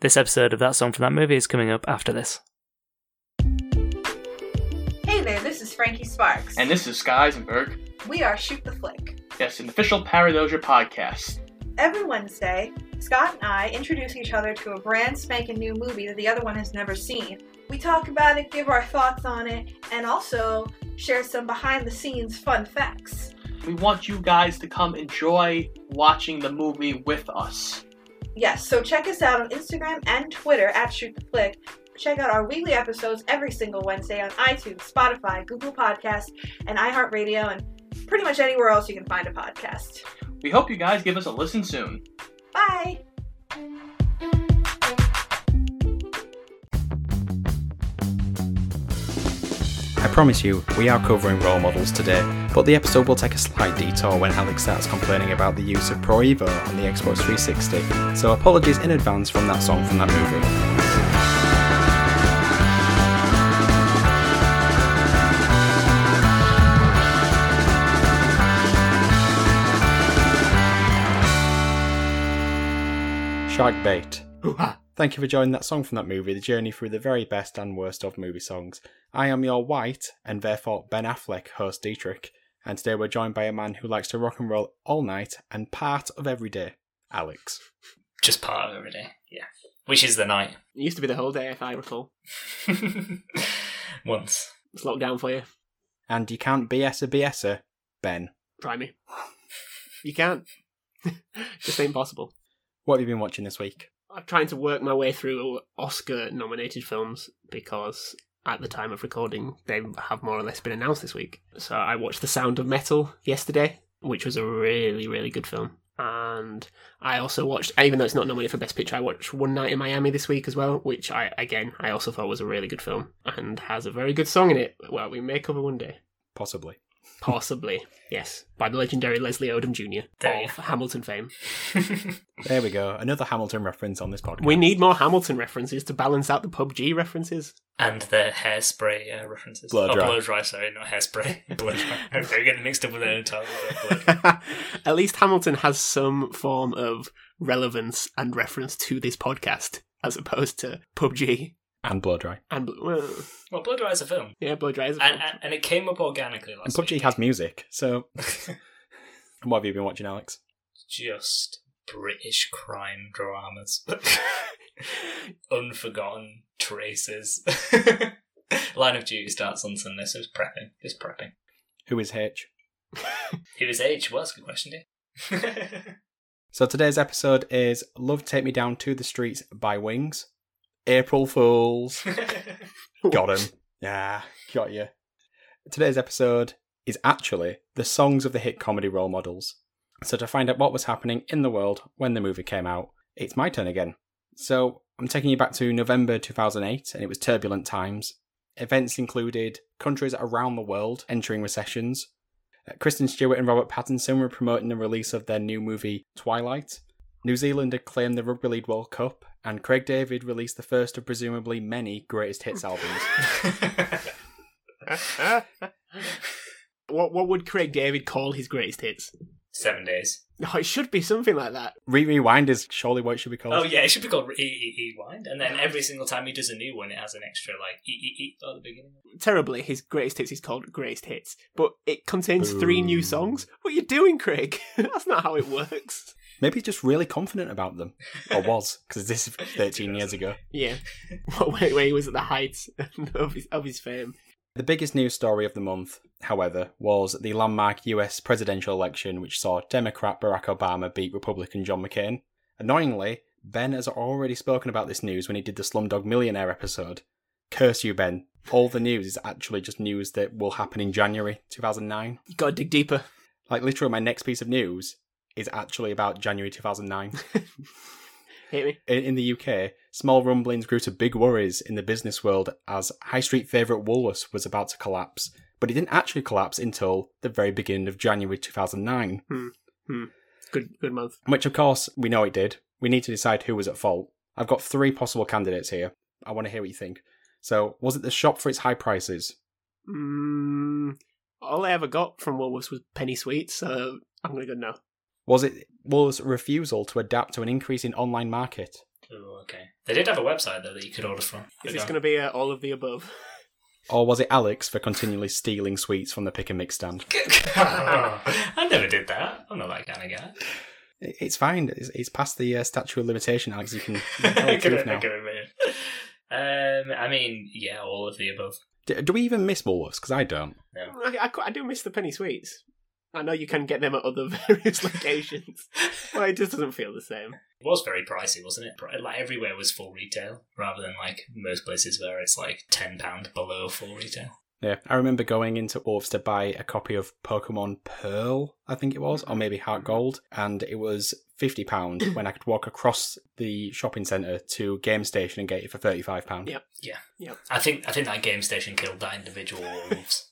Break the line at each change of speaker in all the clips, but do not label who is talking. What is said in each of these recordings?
This episode of That Song from That Movie is coming up after this.
Hey there, this is Frankie Sparks.
And this is Sky Eisenberg.
we are Shoot the Flick.
Yes, an official Paradoja podcast.
Every Wednesday, Scott and I introduce each other to a brand spanking new movie that the other one has never seen. We talk about it, give our thoughts on it, and also share some behind the scenes fun facts.
We want you guys to come enjoy watching the movie with us.
Yes, so check us out on Instagram and Twitter at Shoot the Flick. Check out our weekly episodes every single Wednesday on iTunes, Spotify, Google Podcasts, and iHeartRadio, and pretty much anywhere else you can find a podcast.
We hope you guys give us a listen soon.
Bye!
Promise you, we are covering role models today, but the episode will take a slight detour when Alex starts complaining about the use of Pro Evo on the Xbox 360, so apologies in advance from that song from that movie. Shark Bait. Thank you for joining that song from that movie, the journey through the very best and worst of movie songs. I am your white, and therefore Ben Affleck host Dietrich, and today we're joined by a man who likes to rock and roll all night and part of every day, Alex.
Just part of every day, yeah. Which is the night.
It used to be the whole day, if I recall.
Once.
It's locked down for you.
And you can't BS a BSer, Ben.
Try me. You can't. Just ain't possible.
What have you been watching this week?
I'm trying to work my way through Oscar nominated films because at the time of recording, they have more or less been announced this week. So I watched The Sound of Metal yesterday, which was a really, really good film. And I also watched, even though it's not nominated for Best Picture, I watched One Night in Miami this week as well, which I, again, I also thought was a really good film and has a very good song in it. Well, we may cover one day.
Possibly.
Possibly, yes, by the legendary Leslie Odom Jr.
There
of Hamilton fame.
There we go. Another Hamilton reference on this podcast.
We need more Hamilton references to balance out the PUBG references.
and the hairspray uh, references.
Blow
oh, blow dry, sorry, not hairspray. blow dry. I'm getting mixed up with their entire.
At least Hamilton has some form of relevance and reference to this podcast, as opposed to PUBG
and Blow Dry.
and Bl- well,
Well, blow dry is a film.
yeah, Blow Dry is a
And,
film.
and, and it came up organically
And
last
PUBG
week.
has music, so. what have you been watching, Alex?
Just British crime dramas. Unforgotten traces. Line of Duty starts on Sunday, so it's prepping. Just prepping.
Who is H?
Who is H? Well, that's a good question, dear.
So today's episode is Love Take Me Down to the Streets by Wings. April Fools. Got him. Yeah, got you. Today's episode is actually the songs of the hit comedy role models. So to find out what was happening in the world when the movie came out, it's my turn again. So I'm taking you back to November 2008, and it was turbulent times. Events included countries around the world entering recessions. Uh, Kristen Stewart and Robert Pattinson were promoting the release of their new movie Twilight. New Zealand had claimed the Rugby League World Cup, and Craig David released the first of presumably many greatest hits albums.
what what would Craig David call his greatest hits?
Seven days.
Oh, it should be something like that.
Re Rewind is surely what it should be called.
Oh yeah, it should be called E E E Wind, and then every single time he does a new one, it has an extra like E E E at the beginning.
Terribly, his greatest hits is called Greatest Hits, but it contains three new songs. What are you doing, Craig? That's not how it works.
Maybe he's just really confident about them. Or was, because this is 13 years ago.
Yeah, where, where he was at the heights of his, of his fame.
The biggest news story of the month, however, was the landmark US presidential election, which saw Democrat Barack Obama beat Republican John McCain. Annoyingly, Ben has already spoken about this news when he did the Slumdog Millionaire episode. Curse you, Ben. All the news is actually just news that will happen in January 2009.
You gotta dig deeper.
Like, literally, my next piece of news is actually about January 2009.
Hit me.
In, in the UK, small rumblings grew to big worries in the business world as high street favourite Woolworths was about to collapse, but it didn't actually collapse until the very beginning of January 2009,
Good good month.
which of course we know it did. We need to decide who was at fault. I've got three possible candidates here. I want to hear what you think. So, was it the shop for its high prices?
Mm, all I ever got from Woolworths was penny sweets, so I'm gonna go no.
Was it was refusal to adapt to an increase in online market?
Ooh, okay. They did have a website though that you could order from.
Is this going to be uh, all of the above?
Or was it Alex for continually stealing sweets from the pick and mix stand?
I never did that. I'm not that kind of guy.
It- It's fine. It's, it's past the uh, statute of limitation, Alex. You can, you can
I
tell the
can,
truth
I
now.
admit it. Um, I mean, yeah, all of the above.
Do, do we even miss Woolworths? Because I don't.
I, I, qu- I do miss the penny sweets. I know you can get them at other various locations, but it just doesn't feel the same.
It was very pricey, wasn't it? Like everywhere was full retail, rather than like most places where it's like ten pound below full retail.
Yeah, I remember going into Woolies to buy a copy of Pokemon Pearl, I think it was, or maybe Heart Gold, and it was fifty pound when I could walk across the shopping centre to Game Station and get it for thirty five pound.
Yep. Yeah. Yeah.
I think I think that game station killed that individual Woolies.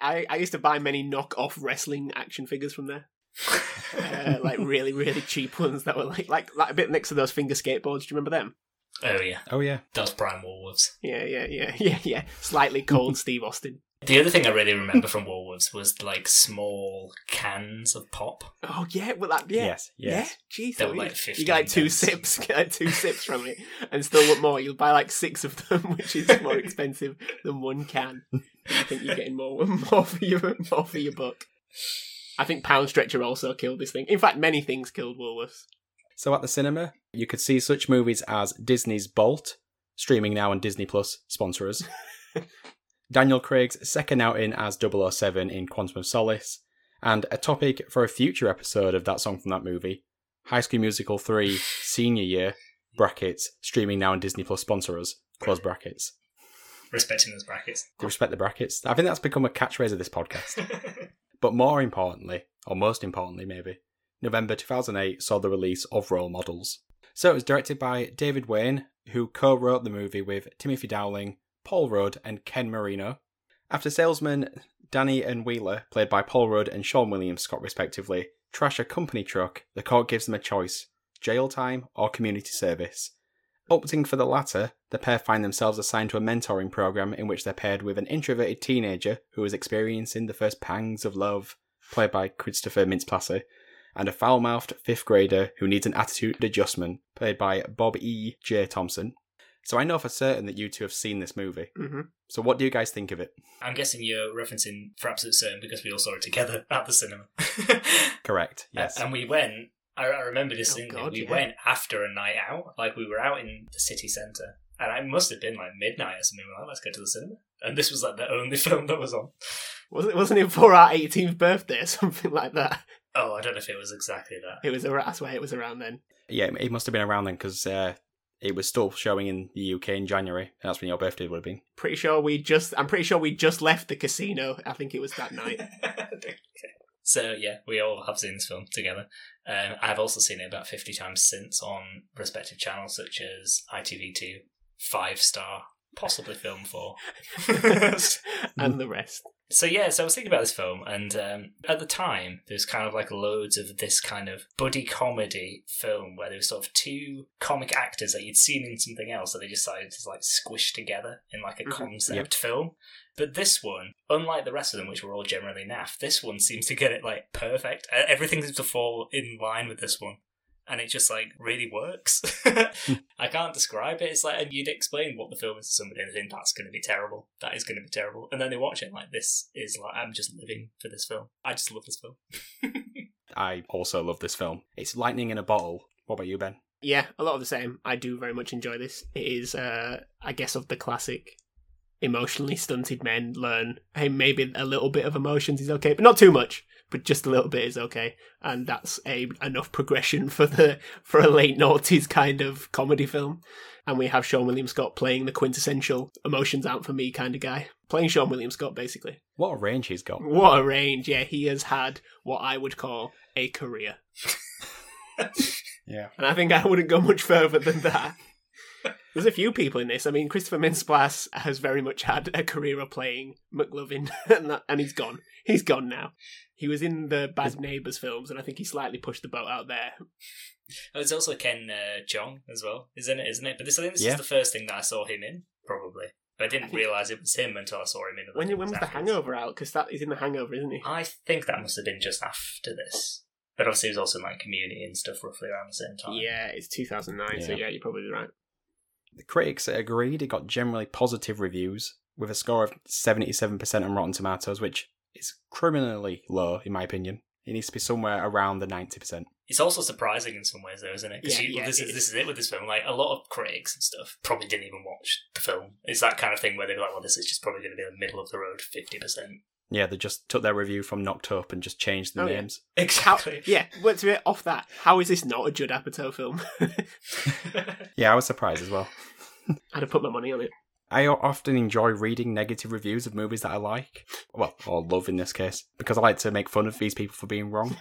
I, I used to buy many knock-off wrestling action figures from there. Uh, like really, really cheap ones that were like, like like a bit next to those finger skateboards. Do you remember them?
oh yeah,
Oh yeah,
those prime wolves.
Yeah, yeah, yeah, yeah, yeah. Slightly cold Steve Austin.
The other thing I really remember from Woolworths was like small cans of pop.
Oh yeah, well that yeah.
yes, yes.
Yeah, jeez,
They were
Louise.
like
you get like two
pence.
sips, get like two sips from it, and still want more. You'll buy like six of them, which is more expensive than one can. I you think you're getting more, more for your more for your buck. I think Poundstretcher also killed this thing. In fact, many things killed Woolworths.
So at the cinema, you could see such movies as Disney's Bolt, streaming now on Disney Plus, sponsor us. Daniel Craig's second outing as 007 in Quantum of Solace, and a topic for a future episode of that song from that movie, High School Musical 3 Senior Year, brackets, streaming now on Disney Plus, sponsor us, close brackets.
Respecting those brackets.
To respect the brackets. I think that's become a catchphrase of this podcast. But more importantly, or most importantly maybe, November 2008 saw the release of Role Models. So it was directed by David Wain, who co wrote the movie with Timothy Dowling, Paul Rudd, and Ken Marino. After salesmen Danny and Wheeler, played by Paul Rudd and Seann William Scott respectively, trash a company truck, the court gives them a choice jail time or community service. Opting for the latter, the pair find themselves assigned to a mentoring program in which they're paired with an introverted teenager who is experiencing the first pangs of love, played by Christopher Mintz-Plasse, and a foul-mouthed fifth grader who needs an attitude adjustment, played by Bob E. J. Thompson. So I know for certain that you two have seen this movie.
hmm
So what do you guys think of it?
I'm guessing you're referencing for absolute certain because we all saw it together at the cinema.
Correct. Yes.
And we went. I, I remember distinctly.
God,
we
yeah.
went after a night out. Like we were out in the city centre, and it must have been like midnight or something. We were like, let's go to the cinema. And this was like the only film that was on.
Wasn't it? Wasn't it for our 18th birthday or something like that?
Oh, I don't know if it was exactly that.
It was. Around, I swear it was around then.
yeah, it must have been around then because uh, it was still showing in the UK in January. And that's when your birthday would have been.
Pretty sure we just. I'm pretty sure we just left the casino. I think it was that night.
so yeah, we all have seen this film together. Um, I've also seen it about fifty times since on respective channels such as ITV2, Five Star, possibly Film Four.
and the rest.
So yeah, so I was thinking about this film, and um, at the time, there was kind of like loads of this kind of buddy comedy film where there was sort of two comic actors that you'd seen in something else that they decided to like squish together in like a
Mhm.
concept
Yep.
film. But this one, unlike the rest of them, which were all generally naff, this one seems to get it like perfect. Everything seems to fall in line with this one. And it just like really works. I can't describe it. It's like and you'd explain what the film is to somebody and they think that's going to be terrible. That is going to be terrible. And then they watch it like this is like I'm just living for this film. I just love this film.
I also love this film. It's lightning in a bottle. What about you, Ben?
Yeah, a lot of the same. I do very much enjoy this. It is, uh, I guess, of the classic emotionally stunted men learn, hey, maybe a little bit of emotions is okay, but not too much. But just a little bit is okay, and that's a enough progression for the for a late noughties kind of comedy film. And we have Seann William Scott playing the quintessential emotions out for me kind of guy, playing Seann William Scott basically.
What a range he's got.
What a range! Yeah, he has had what I would call a career.
Yeah.
And I think I wouldn't go much further than that. There's a few people in this. I mean, Christopher Mintz-Plasse has very much had a career of playing McLovin, and, that, and he's gone. He's gone now. He was in the Bad Neighbours films, and I think he slightly pushed the boat out there.
Oh, it's also Ken uh, Jeong as well, isn't it? Isn't it? But this I think this
Yeah.
is the first thing that I saw him in, probably. But I
I
didn't
think-
realise it was him until I saw him in. other
When,
things
when was the
afterwards.
Hangover out? Because that is in the Hangover, isn't he?
I think that must have been just after this. But obviously, it was also in like Community and stuff roughly around the same time.
Yeah, it's 2009, so
Yeah.
yeah, you're probably right.
The critics agreed it got generally positive reviews, with a score of 77% on Rotten Tomatoes, which is criminally low, in my opinion. It needs to be somewhere around the 90%.
It's also surprising in some ways, though, isn't it? Because
Yeah, yeah,
this
it
is
is.
this is it with this film. Like a lot of critics and stuff probably didn't even watch the film. It's that kind of thing where they're like, "Well, this is just probably going to be a middle of the road, fifty percent."
Yeah, they just took their review from Knocked Up and just changed the
Oh, yeah.
names.
How,
Exactly.
yeah, but to be off that, how is this not a Judd Apatow film?
Yeah, I was surprised as well.
I'd have put my money on it.
I o- often enjoy reading negative reviews of movies that I like. Well, or love in this case, because I like to make fun of these people for being wrong.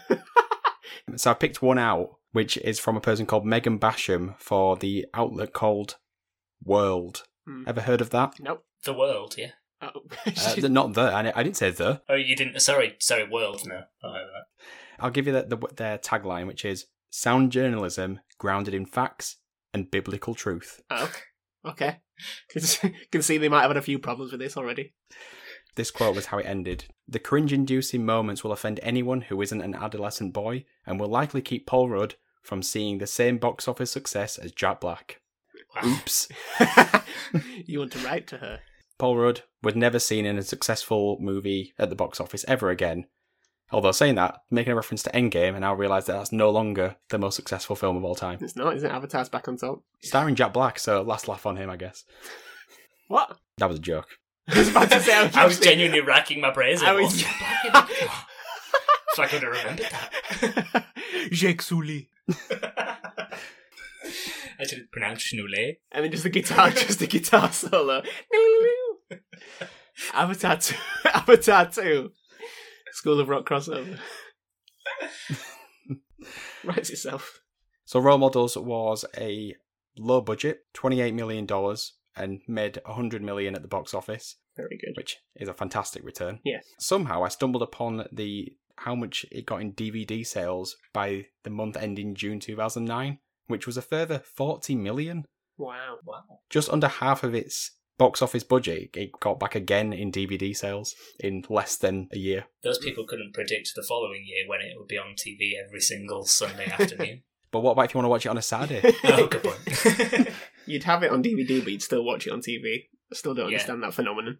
so I picked one out, which is from a person called Megan Basham for the outlet called World.
Hmm.
Ever heard of that?
Nope.
the world, yeah.
Oh.
Uh, not the. I I didn't say the.
Oh, you didn't. Sorry, sorry, world. No, I don't know that.
I'll give you the, the, their tagline, which is sound journalism grounded in facts and biblical truth.
oh, okay. Can, see they might have had a few problems with this already.
This quote was how it ended. The cringe inducing moments will offend anyone who isn't an adolescent boy and will likely keep Paul Rudd from seeing the same box office success as Jack Black.
Wow.
Oops.
you want to write to her?
Paul Rudd was never seen in a successful movie at the box office ever again. Although saying that, making a reference to Endgame, and I realise that that's no longer the most successful film of all time.
It's not, is it? Avatar's back on top.
Starring Jack Black, so last laugh on him, I guess.
What?
That was a joke.
I was about to say, I was,
I was genuinely racking my brains.
I
I
was-
If I could have remembered that.
Jake Sully.
I should pronounce Schnoulet.
And then just the guitar, just the guitar solo. Avatar 2. Avatar 2. School of Rock crossover. Writes itself.
So Role Models was a low budget, $28 million, and made 100 million at the box office,
Very good.
which is a fantastic return.
Yes.
Somehow I stumbled upon the how much it got in DVD sales by the month ending June 2009, which was a further 40 million.
Wow.
Wow.
Just under half of its box office budget it got back again in DVD sales in less than a year.
Those people couldn't predict the following year when it would be on TV every single Sunday afternoon.
But what about if you want to watch it on a Saturday?
oh, good point.
You'd have it on DVD, but you'd still watch it on TV. I still don't
Yeah.
understand that phenomenon.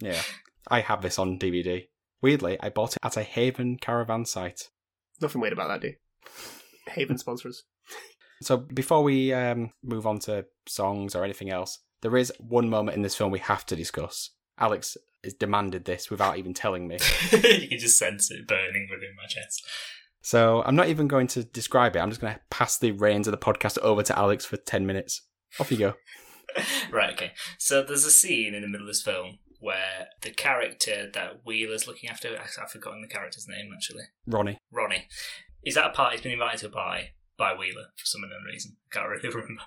yeah. I have this on DVD. Weirdly, I bought it at a Haven caravan site.
Nothing weird about that, do you? Haven sponsors.
So before we um, move on to songs or anything else, there is one moment in this film we have to discuss. Alex has demanded this without even telling me.
you can just sense it burning within my chest.
So I'm not even going to describe it. I'm just going to pass the reins of the podcast over to Alex for 10 minutes. Off you go.
right, okay. So there's a scene in the middle of this film where the character that Wheeler's looking after, I've forgotten the character's name actually,
Ronnie.
Ronnie, is at a party, he's been invited to a party by Wheeler for some unknown reason. I Can't really remember.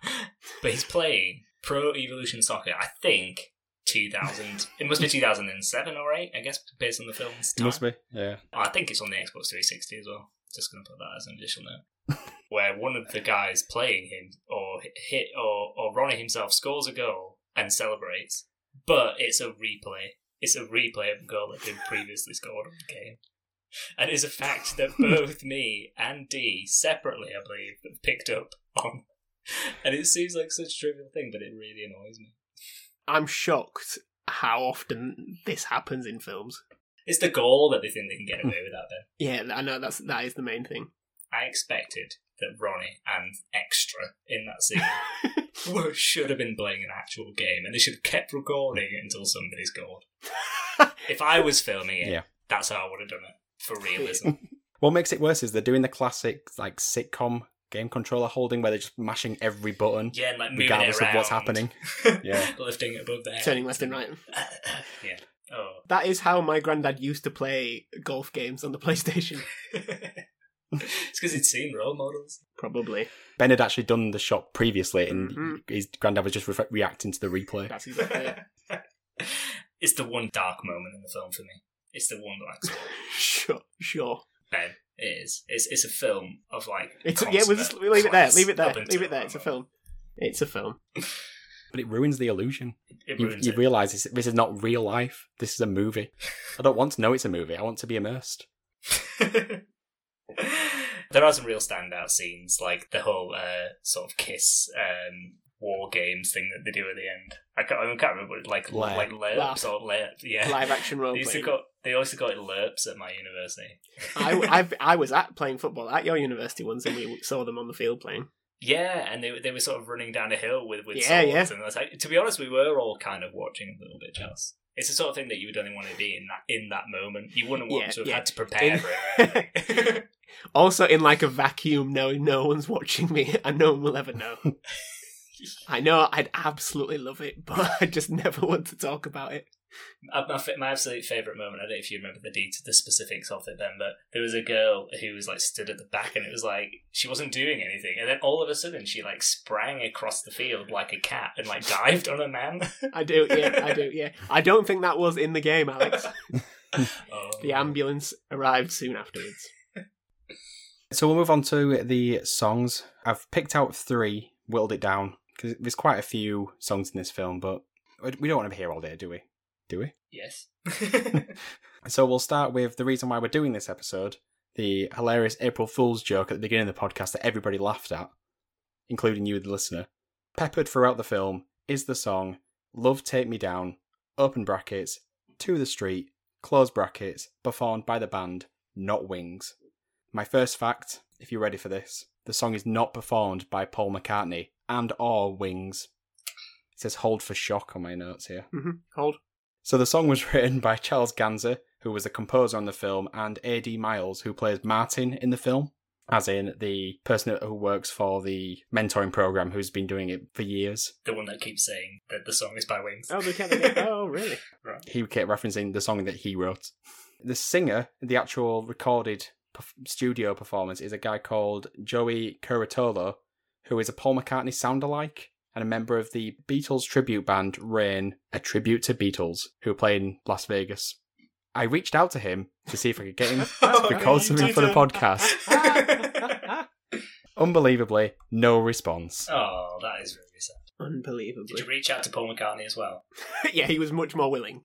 But he's playing Pro Evolution Soccer, I think 2000, it must be 2007 or 8, I guess, based on the film's
It must be. Yeah.
I think it's on the Xbox 360 as well. Just going to put that as an additional note. Where one of the guys playing him, or hit, or or Ronnie himself, scores a goal and celebrates, but it's a replay. It's a replay of a goal that had previously scored on the game. And it's a fact that both me and Dee, separately, I believe, picked up on. And it seems like such a trivial thing, but it really annoys me.
I'm shocked how often this happens in films.
It's the goal that they think they can get away with that, then.
Yeah, I know that's that is the main thing.
I expected that Ronnie and Extra in that scene were, should have been playing an actual game, and they should have kept recording it until somebody scored. if I was filming it,
Yeah.
that's how I would have done it for realism.
What makes it worse is they're doing the classic like sitcom game controller holding where they're just mashing every button
yeah, and like
regardless of what's happening. Yeah.
lifting it above the head,
Turning left and right.
yeah. Oh.
That is how my granddad used to play golf games on the PlayStation.
it's because he'd seen role models.
Probably.
Ben had actually done the shot previously and
Mhm.
his granddad was just re- reacting to the replay.
That's exactly it.
it's the one dark moment in the film for me. It's the one that like
Sure, sure.
Ben. It is. It's it's a film of like.
It's yeah. We'll just
consummate
leave it there. Leave it there. Leave it there. It's a film. It's a film.
But it ruins the illusion.
It
You, you realise this, this is not real life. This is a movie. I don't want to know it's a movie. I want to be immersed.
there are some real standout scenes, like the whole uh, sort of kiss um, war games thing that they do at the end. I can't, I can't remember, like
LARP.
like LARPs or LARP. Yeah,
Live action role
They used to
playing.
call, they also got it LARPs at my university.
I, I've, I was at playing football at your university once, and we saw them on the field playing.
Yeah, and they they were sort of running down a hill with with
Yeah,
swords,
yeah.
and I was like, to be honest, we were all kind of watching a little bit jealous. It's the sort of thing that you would only want to be in that in that moment. You wouldn't want
Yeah,
to have
yeah.
had to prepare
In-
for it.
Also, in like a vacuum, knowing no one's watching me and no one will ever know. I know I'd absolutely love it, but I just never want to talk about it.
My, my absolute favourite moment, I don't know if you remember the details, the specifics of it then, but there was a girl who was like stood at the back and it was like she wasn't doing anything. And then all of a sudden she like sprang across the field like a cat and like dived on a man.
I do, yeah, I do, yeah. I don't think that was in the game, Alex.
oh.
The ambulance arrived soon afterwards.
So we'll move on to the songs. I've picked out three, whittled it down because there's quite a few songs in this film, but we don't want to be here all day, do we? Do we?
Yes.
So we'll start with the reason why we're doing this episode, the hilarious April Fool's joke at the beginning of the podcast that everybody laughed at, including you, the listener. Peppered throughout the film is the song Love Take Me Down, open brackets, To the Street, close brackets, performed by the band Not Wings. My first fact, if you're ready for this, the song is not performed by Paul McCartney and or Wings. It says hold for shock on my notes here.
hmm Hold.
So the song was written by Charles Ganzer, who was the composer on the film, and A.D. Miles, who plays Martin in the film, as in the person who works for the mentoring program who's been doing it for years.
the one that keeps saying that the song is by Wings.
Oh, they kept Oh, really?
He kept referencing the song that he wrote. The singer, the actual recorded studio performance, is a guy called Joey Curatolo, who is a Paul McCartney sound-alike and a member of the Beatles tribute band Rain, a tribute to Beatles, who play in Las Vegas. I reached out to him to see if I could get him to record something for the podcast. Unbelievably, no response.
oh, that is really sad. Unbelievably. Did you reach out to Paul McCartney as well?
yeah, he was much more willing.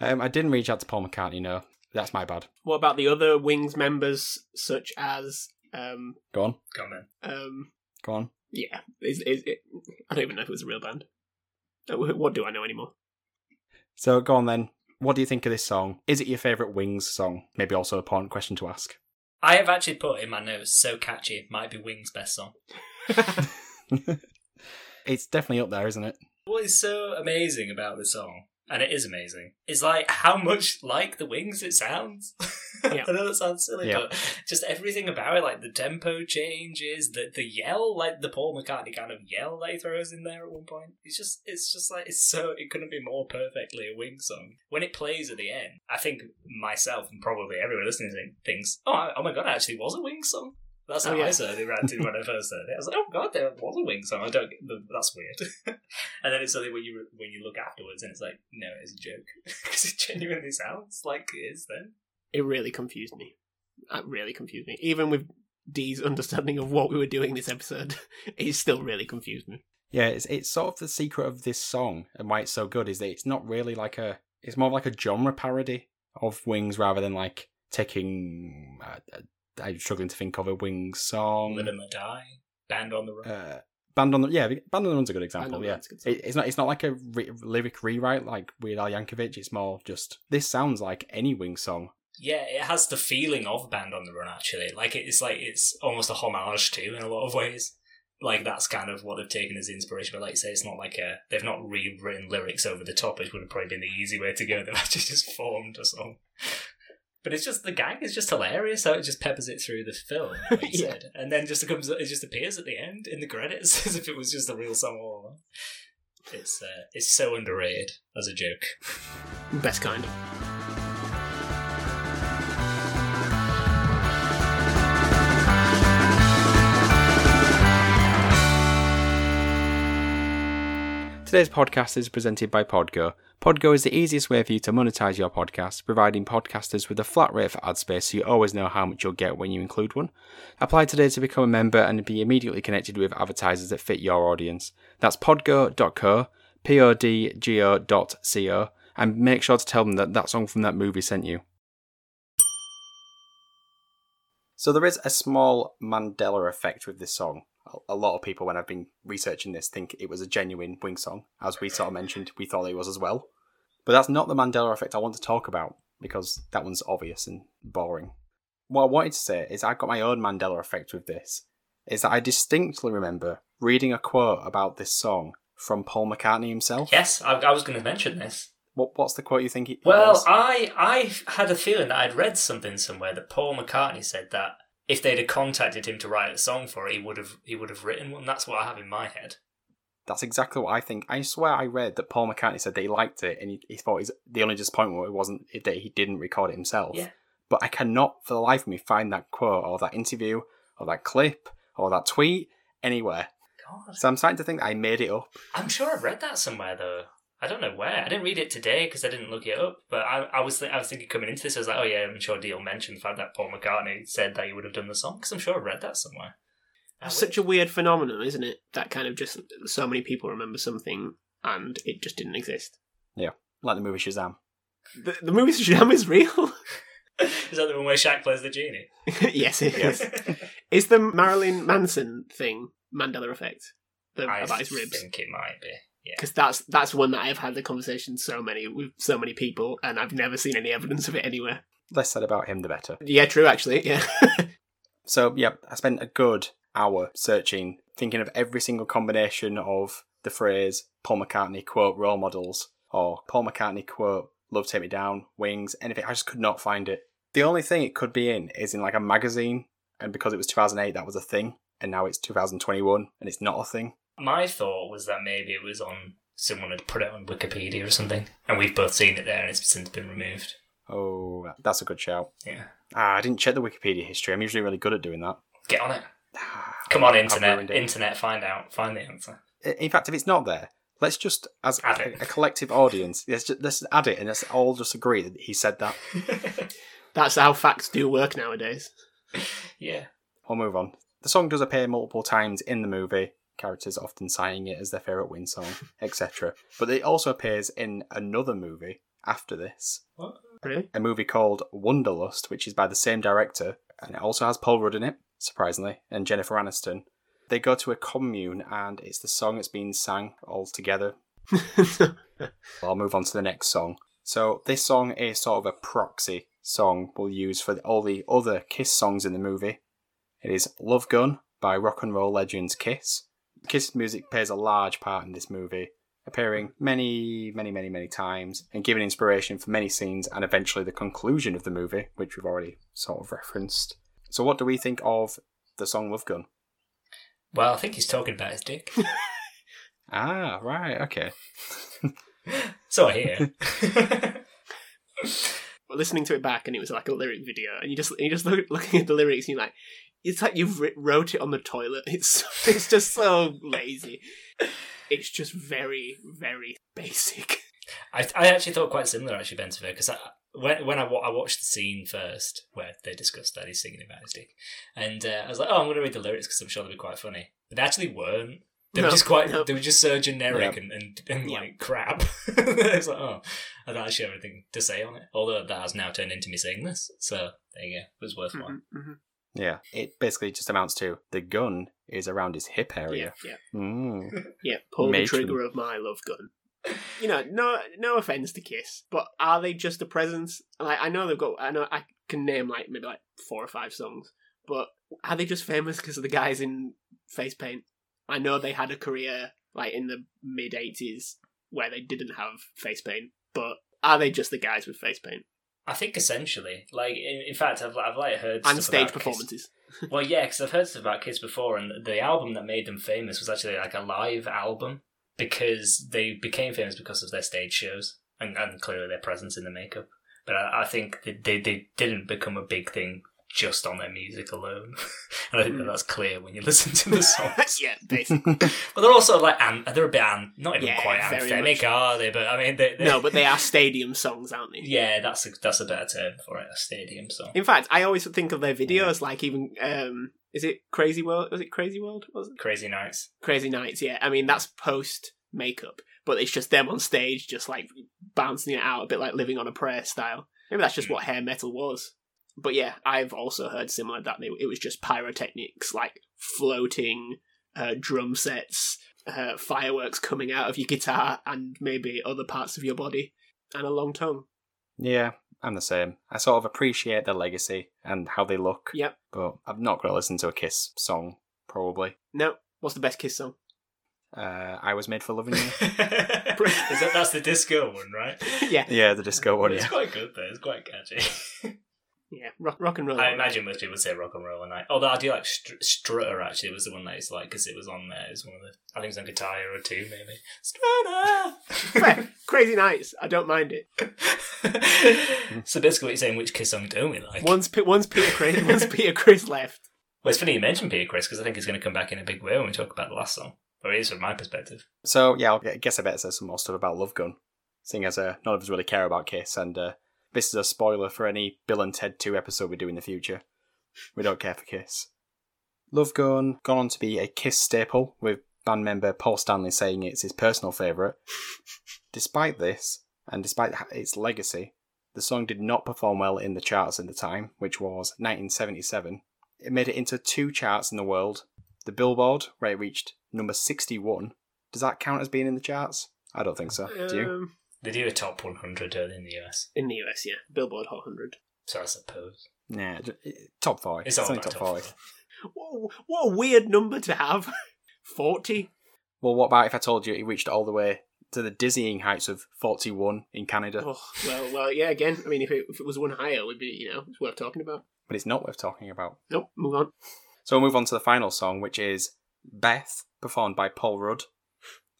Um, I didn't reach out to Paul McCartney, no. That's my bad.
What about the other Wings members, such as, um,
Go on,
Go on, then.
um,
go on.
yeah, is, is it, I don't even know if it was a real band. Uh, What do I know anymore?
So go on then. What do you think of this song? Is it your favourite Wings song? Maybe also a important question to ask.
I have actually put in my notes, so catchy, might be Wings' best song.
it's definitely up there, isn't it?
What is so amazing about this song, and it is amazing, It's like how much like the Wings it sounds.
Yeah.
I know that sounds silly,
Yeah.
but just everything about it, like the tempo changes, the the yell, like the Paul McCartney kind of yell that he throws in there at one point. It's just, it's just like it's so. It couldn't be more perfectly a Wings song. When it plays at the end, I think myself and probably everyone listening thinks, "Oh, I- oh my god, it actually was a Wings song." That's how
Oh, yeah.
I said it reacted when I first heard it. I was like, "Oh god, there was a Wings song." I don't. get- That's weird. and then it's only when you when you look afterwards, and it's like, no, it's a joke because it genuinely sounds like it is. Then
It really confused me. It really confused me. Even with Dee's understanding of what we were doing this episode, it still really confused me.
Yeah, it's it's sort of the secret of this song and why it's so good is that it's not really like a. It's more like a genre parody of Wings rather than like taking. Uh, I'm struggling to think of a Wings song.
Live and Let Die, Band on the Run.
Uh, Band on the yeah, Band on the Run's a good example.
on
yeah,
good
it, it's not it's not like a re- lyric rewrite like Weird Al Yankovic. It's more just this sounds like any Wings song.
yeah, it has the feeling of Band on the Run. Actually, like it's like it's almost a homage to in a lot of ways. Like that's kind of what they've taken as inspiration. But like you say, it's not like a they've not rewritten lyrics over the top. It would have probably been the easy way to go. They've actually just formed a song. But it's just the gang is just hilarious how it just peppers it through the film, like you
Yeah.
said, and then just comes it just appears at the end in the credits as if it was just a real song all along. It's uh, it's so underrated as a joke.
Best kind.
Today's podcast is presented by Podgo. Podgo is the easiest way for you to monetize your podcast, providing podcasters with a flat rate for ad space so you always know how much you'll get when you include one. Apply today to become a member and be immediately connected with advertisers that fit your audience. That's podgo.co, P-O-D-G-O.co, and make sure to tell them that that song from that movie sent you. So there is a small Mandela effect with this song. A- lot of people, when I've been researching this, think it was a genuine Wing song. As we sort of mentioned, we thought it was as well. But that's not the Mandela effect I want to talk about because that one's obvious and boring. What I wanted to say is I got my own Mandela effect with this. Is that I distinctly remember reading a quote about this song from Paul McCartney himself.
Yes, I, I was going to mention this.
What, what's the quote you think it
Well,
was?
I I had a feeling that I'd read something somewhere that Paul McCartney said that if they'd have contacted him to write a song for it, he would have he would have written one. That's what I have in my head.
That's exactly what I think. I swear I read that Paul McCartney said that he liked it and he, he thought his, the only disappointment it wasn't that he didn't record it himself.
Yeah.
But I cannot for the life of me find that quote or that interview or that clip or that tweet anywhere.
God,
So I'm starting to think I made it up.
I'm sure I've read that somewhere though. I don't know where. I didn't read it today because I didn't look it up. But I, I was th- I was thinking coming into this, I was like, oh yeah, I'm sure Deal mentioned the fact that Paul McCartney said that he would have done the song because I'm sure I read that somewhere.
That's such a weird phenomenon, isn't it? That kind of just so many people remember something and it just didn't exist.
Yeah, like the movie Shazam.
The, the movie Shazam is real.
Is that the one where Shaq plays the genie?
yes, it is. Is the Marilyn Manson thing Mandela effect? The,
I
about his ribs?
think it might be. Yeah.
Because that's that's one that I've had the conversation so many with so many people, and I've never seen any evidence of it anywhere.
Less said about him, the better.
Yeah, true. Actually, yeah.
So, yeah, I spent a good hour searching, thinking of every single combination of the phrase Paul McCartney quote role models or Paul McCartney quote love take me down, wings, anything. I just could not find it. The only thing it could be in is in like a magazine, and because it was 2008, that was a thing, and now it's 2021 and it's not a thing.
My thought was that maybe it was on someone had put it on Wikipedia or something, and we've both seen it there, and it's since been removed.
Oh, that's a good shout.
Yeah,
Ah, I didn't check the Wikipedia history. I'm usually really good at doing that.
get on it.
Ah,
Come on, internet, internet, find out, find the answer.
In fact, if it's not there, let's just, as
Add
a,
it.
a collective audience, let's, just, let's add it and let's all just agree that he said that.
that's how facts do work nowadays.
yeah,
We'll move on. The song does appear multiple times in the movie, characters often citing it as their favourite Win song, etc. But it also appears in another movie after this,
what?
Really?
a movie called Wanderlust, which is by the same director, and it also has Paul Rudd in it, surprisingly, and Jennifer Aniston. They go to a commune, and it's the song that's being sang all together. I'll move on to the next song. So this song is sort of a proxy song we'll use for all the other Kiss songs in the movie. It is Love Gun by rock and roll legends Kiss. Kiss music plays a large part in this movie, appearing many, many, many, many times and giving inspiration for many scenes and eventually the conclusion of the movie, which we've already sort of referenced. So what do we think of the song Love Gun?
Well, I think he's talking about his dick.
Ah, right, okay.
so I hear.
Well, listening to it back, and it was like a lyric video, and you just you just look looking at the lyrics, and you're like, it's like you've wrote it on the toilet. It's it's just so lazy. It's just very very basic.
I, I actually thought quite similar, actually, Ben, to because when when I, wa- I watched the scene first where they discussed that he's singing about his dick, and uh, I was like, oh, I'm going to read the lyrics because I'm sure they'll be quite funny. But they actually weren't. They were
No,
just quite.
no.
They were just so generic
Yeah.
and and, and
Yeah.
like crap. it's like, oh, I don't actually have anything to say on it. Although that has now turned into me saying this, so there you go. It was worthwhile.
Mhm, mhm.
Yeah, it basically just amounts to the gun is around his hip area.
yeah,
Mm.
yeah. Pull the trigger of my love gun. You know, no, no offense to Kiss, but are they just a presence? Like, I know they've got, I know I can name like maybe like four or five songs, but are they just famous because of the guys in face paint? I know they had a career like in the mid '80s where they didn't have face paint, but are they just the guys with face paint
I think essentially, like in, in fact, I've I've like heard
and stage
about Kiss-
performances?
Well, yeah, because I've heard stuff about Kiss before, and the album that made them famous was actually like a live album because they became famous because of their stage shows and, and clearly their presence in the makeup. But I, I think that they, they didn't become a big thing just on their music alone, and I think that
Mm.
that's clear when you listen to the songs.
yeah, basically.
but they're also like an- they're a bit an- not even
Yeah,
quite anthemic,
much.
are they? But I mean, they, they,
no, but they are stadium songs, aren't they?
yeah, that's a, that's a better term for it, a stadium song.
In fact, I always think of their videos like even um, is it Crazy World? Was it Crazy World? Was it
Crazy Nights.
Crazy Nights? Yeah, I mean that's post makeup, but it's just them on stage, just like bouncing it out a bit like Living on a Prayer style. Maybe that's just
Hmm.
what hair metal was. But yeah, I've also heard similar that they, it was just pyrotechnics, like floating uh, drum sets, uh, fireworks coming out of your guitar, and maybe other parts of your body, and a long tongue.
Yeah, I'm the same. I sort of appreciate their legacy and how they look,
Yep.
but I'm not going to listen to a Kiss song, probably.
No, what's the best Kiss song?
Uh, I Was Made for Loving You.
Is that that's the disco one, right?
yeah,
yeah, the disco one,
It's
yeah.
quite good though. It's quite catchy.
yeah, rock, rock and roll.
I imagine most people say rock and roll, and I although I do like Str- Strutter actually was the one that is like because it was on there. It was one of the I think it was on Guitar Hero two maybe. Strutter.
Crazy Nights. I don't mind it.
so basically, what you're saying, which Kiss song don't we like?
Once, once Peter Criss, once Peter Criss left.
Well, it's funny you mentioned Peter Criss because I think he's going to come back in a big way when we talk about the last song. Or it is from my perspective.
So, yeah, I guess I better say some more stuff about Love Gun, seeing as uh, none of us really care about Kiss, and uh, this is a spoiler for any Bill and Ted 2 episode we do in the future. We don't care for Kiss. Love Gun gone on to be a Kiss staple, with band member Paul Stanley saying it's his personal favourite. Despite this, and despite its legacy, the song did not perform well in the charts at the time, which was 1977. It made it into two charts in the world the Billboard, where it reached number 61. Does that count as being in the charts? I don't think so. Do you?
Um,
They do a top 100 early in the US,
in the US, yeah. Billboard Hot 100.
so I suppose.
Nah, j- eh, top five.
It's all
only
about
top
top
40.
40.
Whoa, what a weird number to have. 40?
Well, what about if I told you it reached all the way to the dizzying heights of 41 in Canada?
Oh, well, well, yeah, again, I mean, if it, if it was one higher, it would be, you know, it's worth talking about.
But it's not worth talking about.
Nope, move on.
So we'll move on to the final song, which is Beth, performed by Paul Rudd.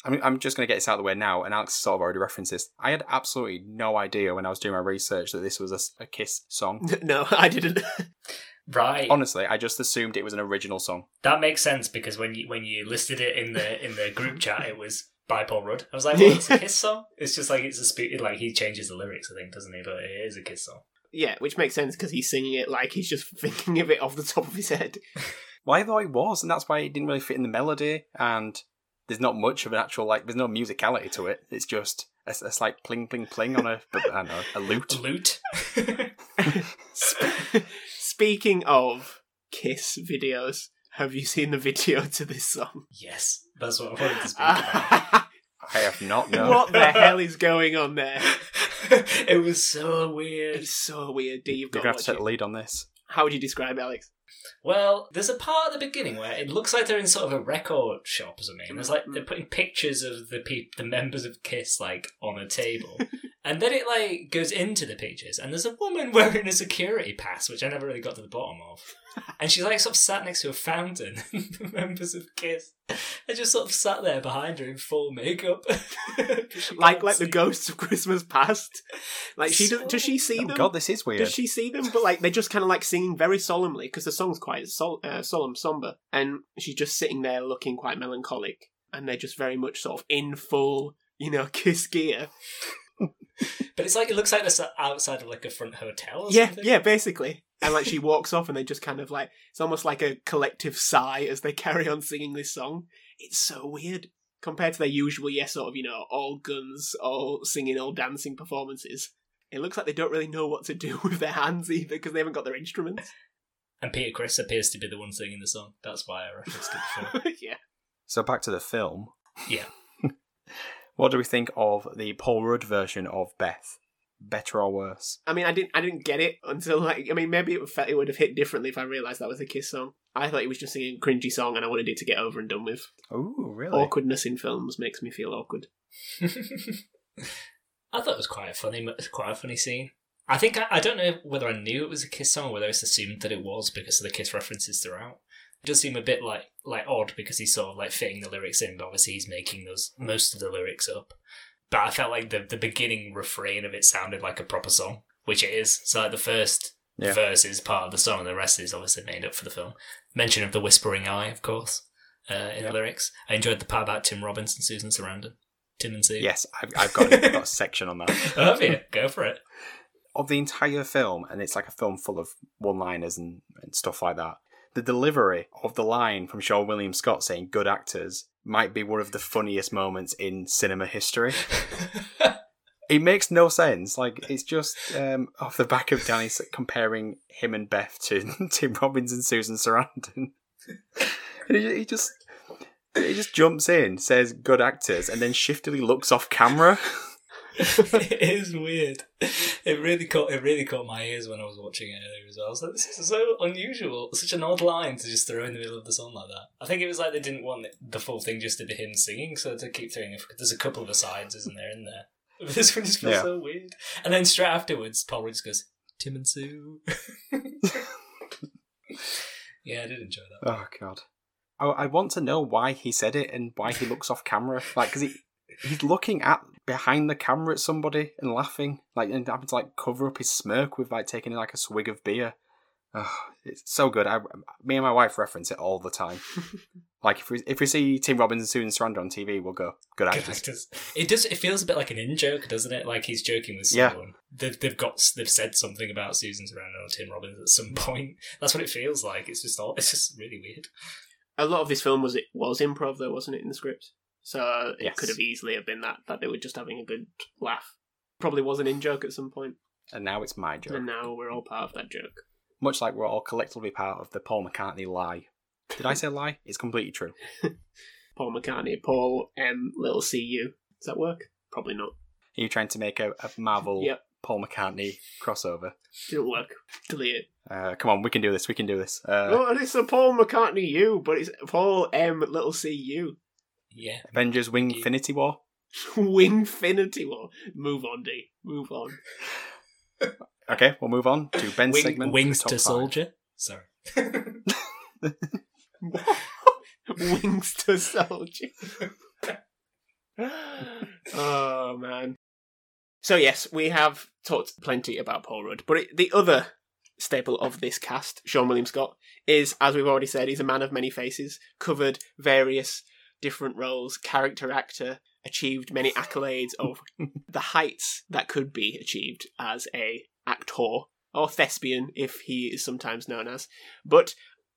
I mean, I'm just going to get this out of the way now, and Alex sort of already referenced this. I had absolutely no idea when I was doing my research that this was a Kiss song.
No, I didn't.
Right.
Honestly, I just assumed it was an original song.
That makes sense because when you when you listed it in the in the group chat, it was by Paul Rudd. I was like, well, it's a Kiss song. It's just like it's a spe- like he changes the lyrics, I think, doesn't he? But it is a Kiss song.
yeah, which makes sense because he's singing it like he's just thinking of it off the top of his head.
Well, I thought it was, and that's why it didn't really fit in the melody, and there's not much of an actual, like, there's no musicality to it. It's just a, a slight pling, pling, pling on a, I don't know, a lute.
Loot.
Sp- Speaking of Kiss videos, have you seen the video to this song?
yes, that's what I wanted to speak about.
I have not, no.
What the hell is going on there?
it was so weird.
It's so weird. Do you've got to
to have to take the lead on this.
How would you describe it, Alex?
Well, there's a part at the beginning where it looks like they're in sort of a record shop or something. And there's like they're mm. putting pictures of the pe- the members of Kiss like on a table, and then it like goes into the pictures, and there's a woman wearing a security pass, which I never really got to the bottom of, and she's like sort of sat next to a fountain. the members of Kiss, they just sort of sat there behind her in full makeup, She
Like
can't
like the ghosts of Christmas past. Like she
So
does, does she see
Oh,
them?
God, this is weird.
Does she see them? But like they're just kind of like singing very solemnly because the song's quite sol- uh, solemn, somber, and she's just sitting there looking quite melancholic, and they're just very much sort of in full, you know, kiss gear.
But it's like it looks like they're outside of like a front hotel. Or
Yeah,
something.
yeah, basically. And like she walks off, and they just kind of like it's almost like a collective sigh as they carry on singing this song. It's so weird compared to their usual, yeah, sort of you know, all guns, all singing, all dancing performances. It looks like they don't really know what to do with their hands either because they haven't got their instruments.
And Peter Criss appears to be the one singing the song. That's why I referenced it before.
yeah.
So back to the film.
Yeah.
What do we think of the Paul Rudd version of Beth? Better or worse?
I mean, I didn't, I didn't get it until like, I mean, maybe it, felt, it would have hit differently if I realised that was a Kiss song. I thought he was just singing a cringy song, and I wanted it to get over and done with.
Oh, really?
Awkwardness in films makes me feel awkward.
I thought it was quite a funny, quite a funny scene. I think I, I don't know whether I knew it was a Kiss song or whether I just assumed that it was because of the Kiss references throughout. It does seem a bit like like odd because he's sort of like fitting the lyrics in, but obviously he's making those most of the lyrics up. But I felt like the the beginning refrain of it sounded like a proper song, which it is. So like the first
Yeah.
verse is part of the song, and the rest is obviously made up for the film. Mention of the whispering eye, of course, uh, in
Yeah.
the lyrics. I enjoyed the part about Tim Robbins and Susan Sarandon. Tim and Sue.
Yes, I've, I've, got, I've got a section on that.
Oh, have you? Go for it.
Of the entire film, and it's like a film full of one liners and, and stuff like that, the delivery of the line from Seann William Scott saying good actors might be one of the funniest moments in cinema history. it makes no sense. Like it's just um, off the back of Danny comparing him and Beth to Tim Robbins and Susan Sarandon. and he, he just he just jumps in, says good actors, and then shiftily looks off camera.
it is weird. It really caught it really caught my ears when I was watching it earlier as well. I was like, this is so unusual. Such an odd line to just throw in the middle of the song like that. I think it was like they didn't want the full thing just to be him singing, so to keep throwing. It. There's a couple of asides, isn't there, in there? But this one just feels
Yeah.
so weird. And then straight afterwards, Paul Rudd goes, "Tim and Sue." yeah, I did enjoy that.
Oh god. I, I want to know why he said it and why he looks off camera. Like, because he he's looking at behind the camera at somebody and laughing, like, and having to like cover up his smirk with like taking like a swig of beer. Oh, it's so good. I, me and my wife reference it all the time. like, if we if we see Tim Robbins and Susan Sarandon on TV, we'll go good
Good
actors.
actors. It does. It feels a bit like an in joke, doesn't it? Like he's joking with
Yeah.
someone. They've they've got they've said something about Susan Sarandon or Tim Robbins at some point. That's what it feels like. It's just all. It's just really weird.
A lot of this film was it was improv though, wasn't it, in the script? So it
Yes.
could have easily have been that that they were just having a good laugh. Probably was an in joke at some point.
And now it's my joke.
and now we're all part of that joke.
Much like we're all collectively part of the Paul McCartney lie. Did I say lie? It's completely true.
Paul McCartney, Paul M, little C U. Does that work? Probably not.
Are you trying to make a, a Marvel
Yep.
Paul McCartney crossover?
Didn't work. Delete it.
Uh, come on, we can do this. We can do this. Uh,
and it's a Paul McCartney U, but it's Paul M, little C U.
Yeah.
Avengers Wing Infinity War.
Wing Infinity War. Move on, D. Move on.
Okay, we'll move on to Ben's
Wing-
segment.
wings to
five.
soldier. Sorry.
Wings to soldier. oh man. So yes, we have talked plenty about Paul Rudd, but it, the other staple of this cast, Seann William Scott, is as we've already said, he's a man of many faces, covered various different roles, character actor, achieved many accolades of the heights that could be achieved as a actor or thespian, if he is sometimes known as. But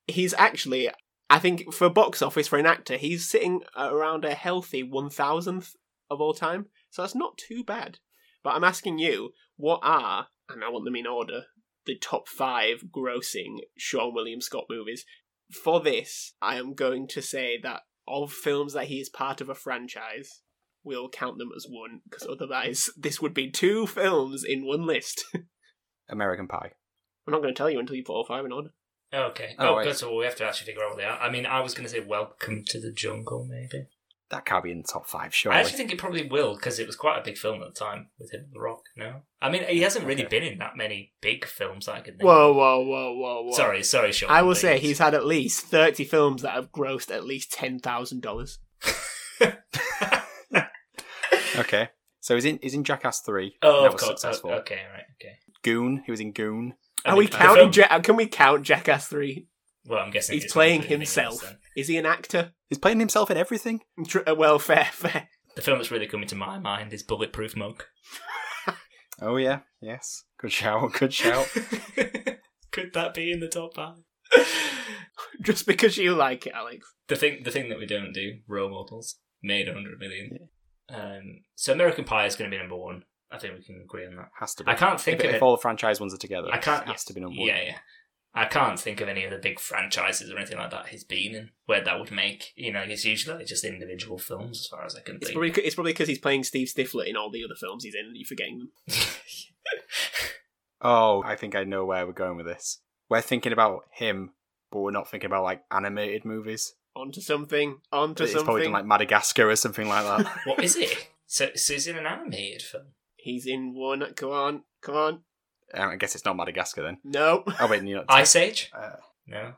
he's actually I think for box office for an actor, he's sitting around a healthy one thousandth of all time. So that's not too bad. But I'm asking you, what are, and I want them in order, the top five grossing Seann William Scott movies? For this, I am going to say that of films that he is part of a franchise, we'll count them as one, because otherwise this would be two films in one list.
American Pie.
I'm not going to tell you until you put all five in order.
Okay.
Oh,
Oh,
wait.
good. So we have to actually figure out what they are. I mean, I was going to say Welcome to the Jungle, maybe.
That can't be in the top five,
I actually think it probably will because it was quite a big film at the time with him, and The Rock. No, I mean he hasn't really
Okay.
been in that many big films that I could. Think
Whoa,
of.
whoa, whoa, whoa, whoa.
Sorry, sorry, Sean.
I will
but
say he's had at least 30 films that have grossed at least $10,000.
Okay. So he's in he's in Jackass 3.
Oh,
that
of
was
course.
successful.
Oh, okay, right, okay.
Goon, he was in Goon.
I
Are we counting? Ja- can we count Jackass 3?
Well, I'm guessing
He's
it's
playing himself.
anything else then.
Is he an actor?
He's playing himself in everything.
Tr- uh, well, fair, fair.
The film that's really coming to my mind is Bulletproof Monk.
Oh yeah, yes. Good shout, good shout.
Could that be in the top five?
Just because you like it, Alex.
the thing, the thing that we don't do, role models, made a hundred million. Um, so American Pie is going to be number one. I think we can agree on that.
Has to be.
I can't think
if,
of
if
it.
all the franchise ones are together,
I can't.
It has to be number one.
Yeah, yeah. I can't think of any of the big franchises or anything like that he's been in where that would make. You know, it's usually just individual films, as far as I can
It's
think.
probably it's probably because he's playing Steve Stifler in all the other films he's in, and you're forgetting them.
Oh, I think I know where we're going with this. We're thinking about him, but we're not thinking about like animated movies.
Onto something. Onto
He's probably
something.
done like Madagascar or something like that.
what is it? So, so he's in an animated film.
He's in one. Come on, come on.
Um, I guess it's not Madagascar then.
No.
Oh wait, you know.
Ice Age?
Uh,
No.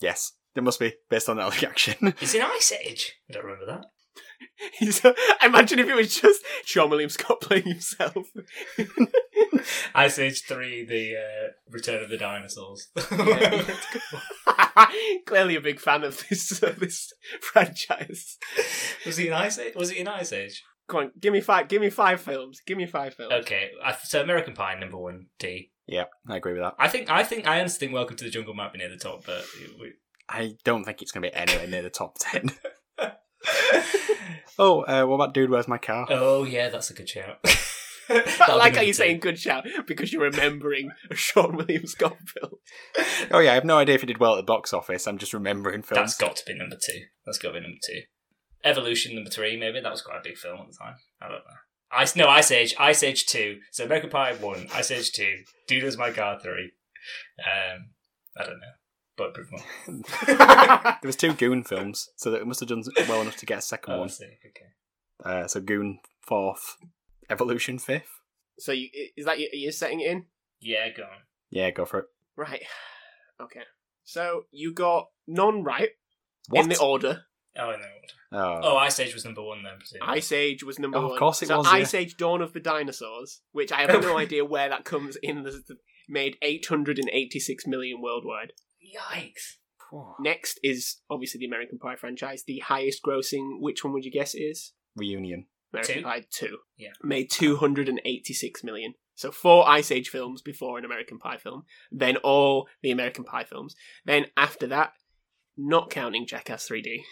yes, it must be based on that reaction.
He's in Ice Age. I don't remember that.
He's, imagine if it was just Seann William Scott playing himself.
Ice Age 3, the uh, Return of the Dinosaurs.
Clearly a big fan of this uh, this franchise.
was he in Ice Age? Was he in Ice Age?
Come on, give me five. Give me five films. Give me five films.
Okay, so American Pie number one. D.
yeah, I agree with that.
I think I think I honestly think Welcome to the Jungle might be near the top, but we,
I don't think it's going to be anywhere near the top ten. Oh, uh, what about Dude, Where's My Car?
Oh yeah, that's a good shout.
I like how you're saying good shout because you're remembering a Seann William Scott film.
Oh yeah, I have no idea if it did well at the box office. I'm just remembering films.
That's got to be number two. That's got to be number two. Evolution number three, maybe that was quite a big film at the time. I don't know. Ice no Ice Age, Ice Age two. So American Pie one, Ice Age two, Dude Was My Car three. Um, I don't know. But one.
There was two Goon films, so that it must have done well enough to get a second
Oh, I
one.
see. Okay.
Uh, so Goon fourth, Evolution fifth.
so you, is that you, you're setting it in?
Yeah, go on.
Yeah, go for it.
Right. Okay. So you got none right
What?
in the order.
Oh, no.
oh.
Oh, Ice Age was number one then. presumably.
Ice Age was number
Oh, of course it
so
was,
Ice
yeah.
Age: Dawn of the Dinosaurs, which I have no idea where that comes in. The, the- made 886 million worldwide.
Yikes.
Phew.
Next is obviously the American Pie franchise, the highest grossing. Which one would you guess is?
Reunion.
American
Two?
Pie 2.
Yeah.
Made 286 million. So four Ice Age films before an American Pie film, then all the American Pie films. Then after that, not counting Jackass 3D,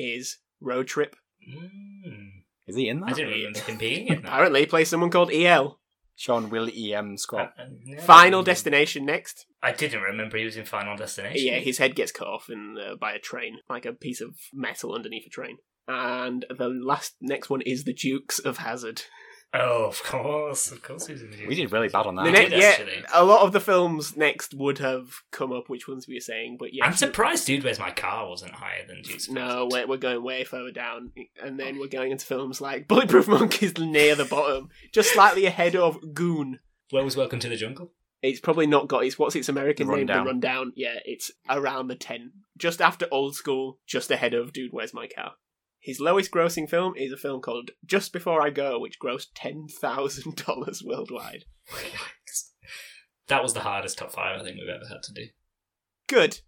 is Road Trip.
Mm.
Is he in that?
I
that?
didn't remember him being in that.
Apparently, plays someone called EL.
Sean Will E M Scott.
Uh, no.
Final Destination next.
I didn't remember he was in Final Destination.
Yeah, his head gets cut off in, uh, by a train, like a piece of metal underneath a train. And the last next one is the Dukes of Hazzard.
Oh, of course, of course, he was in the.
We did really bad on that.
The
We
ne-
did,
yeah,
actually.
a lot of the films next would have come up. Which ones we were saying, but yeah,
I'm surprised, dude. Where's my car? Wasn't higher than Dukes. of
No, we're, we're going way further down, and then we're going into films like Bulletproof Monkeys near the bottom, just slightly ahead of Goon.
Where was Welcome to the Jungle?
It's probably not got its what's its American
The
name? The
Rundown.
Rundown. Yeah, it's around the ten, just after Old School, just ahead of Dude, Where's My Car? His lowest grossing film is a film called Just Before I Go, which grossed ten thousand dollars worldwide.
Yikes. That was the hardest top five I think we've ever had to do.
Good.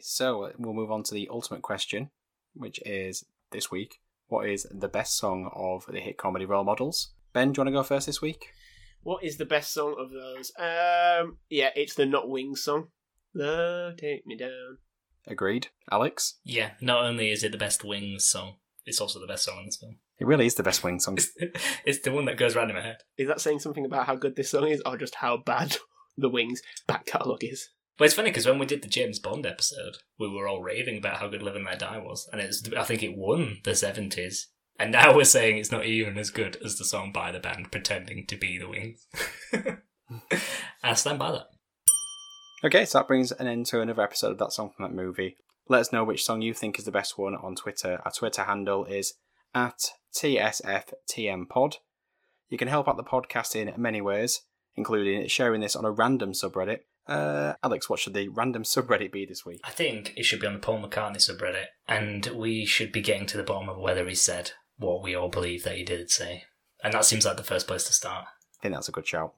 So uh, we'll move on to the ultimate question, which is this week: What is the best song of the hit comedy role models? Ben, do you want to go first this week?
What is the best song of those? Um, yeah, it's the Not Wings song. Love, take me down.
Agreed. Alex?
Yeah, not only is it the best Wings song, it's also the best song in this film.
It really is the best Wings song.
it's the one that goes round in my head.
Is that saying something about how good this song is, or just how bad the Wings back catalogue is?
Well, it's funny because when we did the James Bond episode, we were all raving about how good Live and Let Die was, and it's I think it won the seventies. And now we're saying it's not even as good as the song by the band pretending to be the Wings. and I stand by that.
Okay, so that brings an end to another episode of That Song from That Movie. Let us know which song you think is the best one on Twitter. Our Twitter handle is at TSFTMPod. You can help out the podcast in many ways, including sharing this on a random subreddit. Uh, Alex, what should the random subreddit be this week?
I think it should be on the Paul McCartney subreddit, and we should be getting to the bottom of whether he said what we all believe that he did say. And that seems like the first place to start.
I think that's a good shout.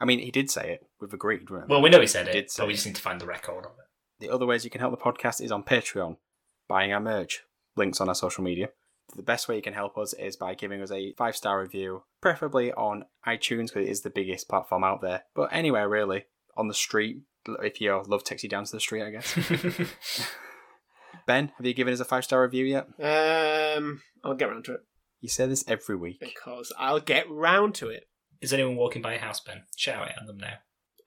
I mean, he did say it. We've agreed. remember?
Well, we know he said
He
it,
did
but we
it.
just need to find the record of it.
The other ways you can help the podcast is on Patreon, buying our merch, links on our social media. The best way you can help us is by giving us a five star review, preferably on iTunes because it is the biggest platform out there. But anywhere really, on the street, if your love takes you down to the street, I guess. ben, have you given us a five star review yet?
Um, I'll get round to it
You say this every week.
because I'll get round to it.
Is anyone walking by a house, Ben? Shout it at them now.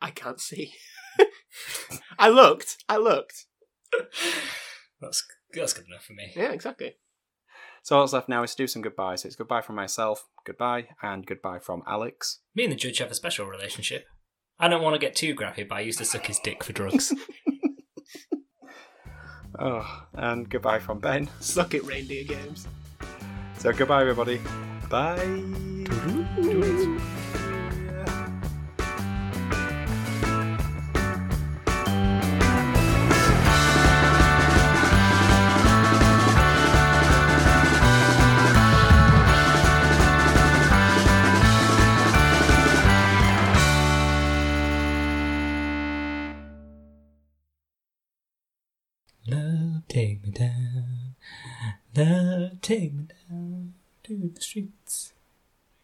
I can't see. I looked. I looked.
That's that's good enough for me.
Yeah, exactly.
So all that's left now is to do some goodbyes. So it's goodbye from myself, goodbye, and goodbye from Alex.
Me and the judge have a special relationship. I don't want to get too graphic, but I used to suck his dick for drugs.
Oh, and goodbye from Ben.
Suck it, reindeer games.
So goodbye, everybody. Bye.
Take me down. To the streets.